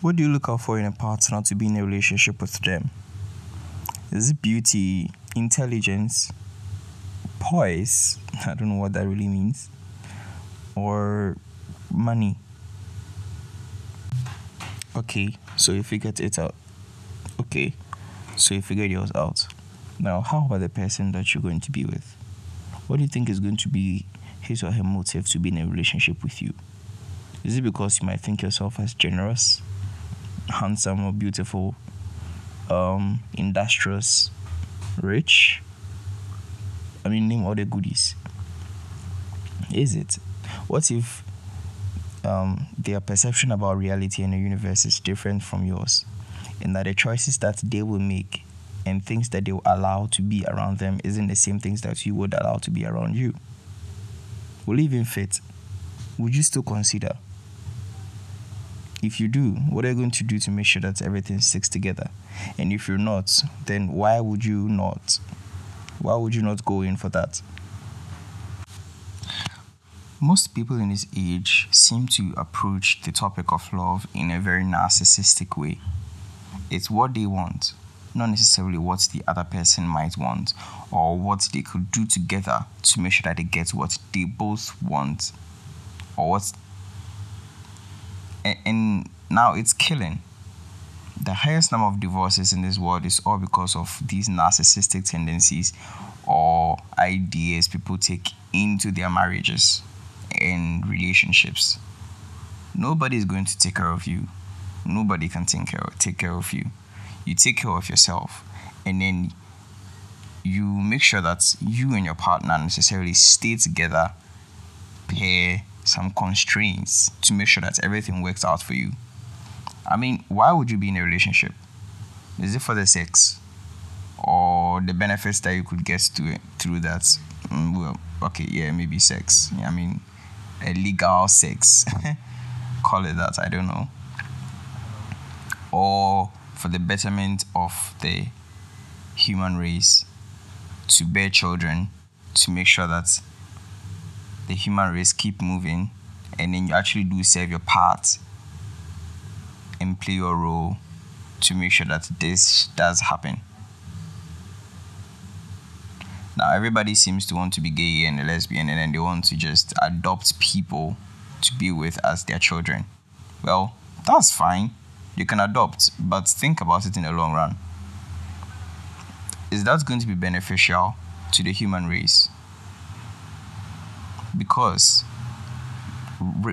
What do you look out for in a partner to be in a relationship with them? Is it beauty, intelligence, poise? I don't know what that really means. Or money? Okay, so you figured it out. Okay, so you figured yours out. Now, how about the person that you're going to be with? What do you think is going to be his or her motive to be in a relationship with you? Is it because you might think yourself as generous, handsome, or beautiful, um, industrious, rich? I mean, name all the goodies. Is it? What if um, their perception about reality and the universe is different from yours, and that the choices that they will make and things that they will allow to be around them isn't the same things that you would allow to be around you? Will it even fit? Would you still consider? If you do, what are you going to do to make sure that everything sticks together? And if you're not, then why would you not? Why would you not go in for that? Most people in this age seem to approach the topic of love in a very narcissistic way. It's what they want, not necessarily what the other person might want or what they could do together to make sure that they get what they both want or what. And, now it's killing. The highest number of divorces in this world is all because of these narcissistic tendencies or ideas people take into their marriages and relationships. Nobody is going to take care of you. Nobody can take care of, take care of you. You take care of yourself, and then you make sure that you and your partner necessarily stay together, pair some constraints to make sure that everything works out for you. I mean, why would you be in a relationship? Is it for the sex or the benefits that you could get to through that? Mm, well, okay, yeah, maybe sex. I mean, a legal sex. Call it that, I don't know. Or for the betterment of the human race to bear children to make sure that the human race keep moving and then you actually do serve your part and play your role to make sure that this does happen. Now, everybody seems to want to be gay and a lesbian, and then they want to just adopt people to be with as their children. Well, that's fine. You can adopt, but think about it in the long run. Is that going to be beneficial to the human race? Because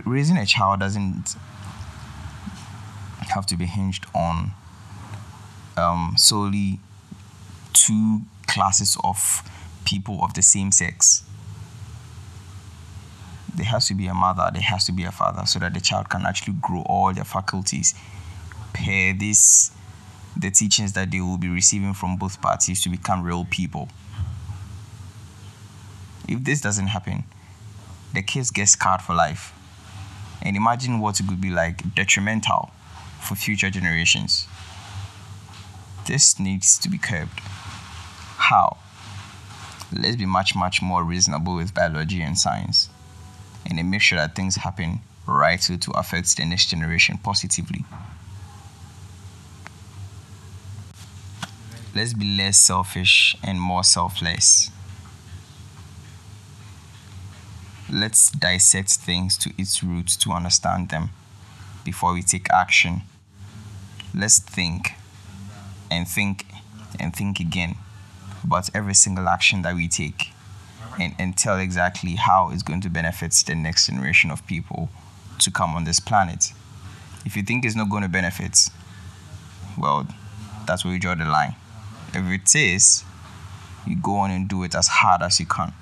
raising a child doesn't have to be hinged on um, solely two classes of people of the same sex. There has to be a mother, there has to be a father, so that the child can actually grow all their faculties per this the teachings that they will be receiving from both parties to become real people. If this doesn't happen, the kids get scarred for life. And imagine what it could be like detrimental for future generations. This needs to be curbed. How? let's be much, much more reasonable with biology and science and then make sure that things happen right so to affect the next generation positively. Let's be less selfish and more selfless. Let's dissect things to its roots to understand them before we take action. Let's think and think and think again about every single action that we take and, and tell exactly how it's going to benefit the next generation of people to come on this planet. If you think it's not going to benefit, well, that's where you draw the line. If it is, you go on and do it as hard as you can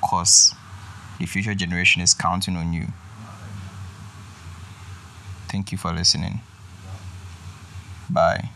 because the future generation is counting on you. Thank you for listening. Bye.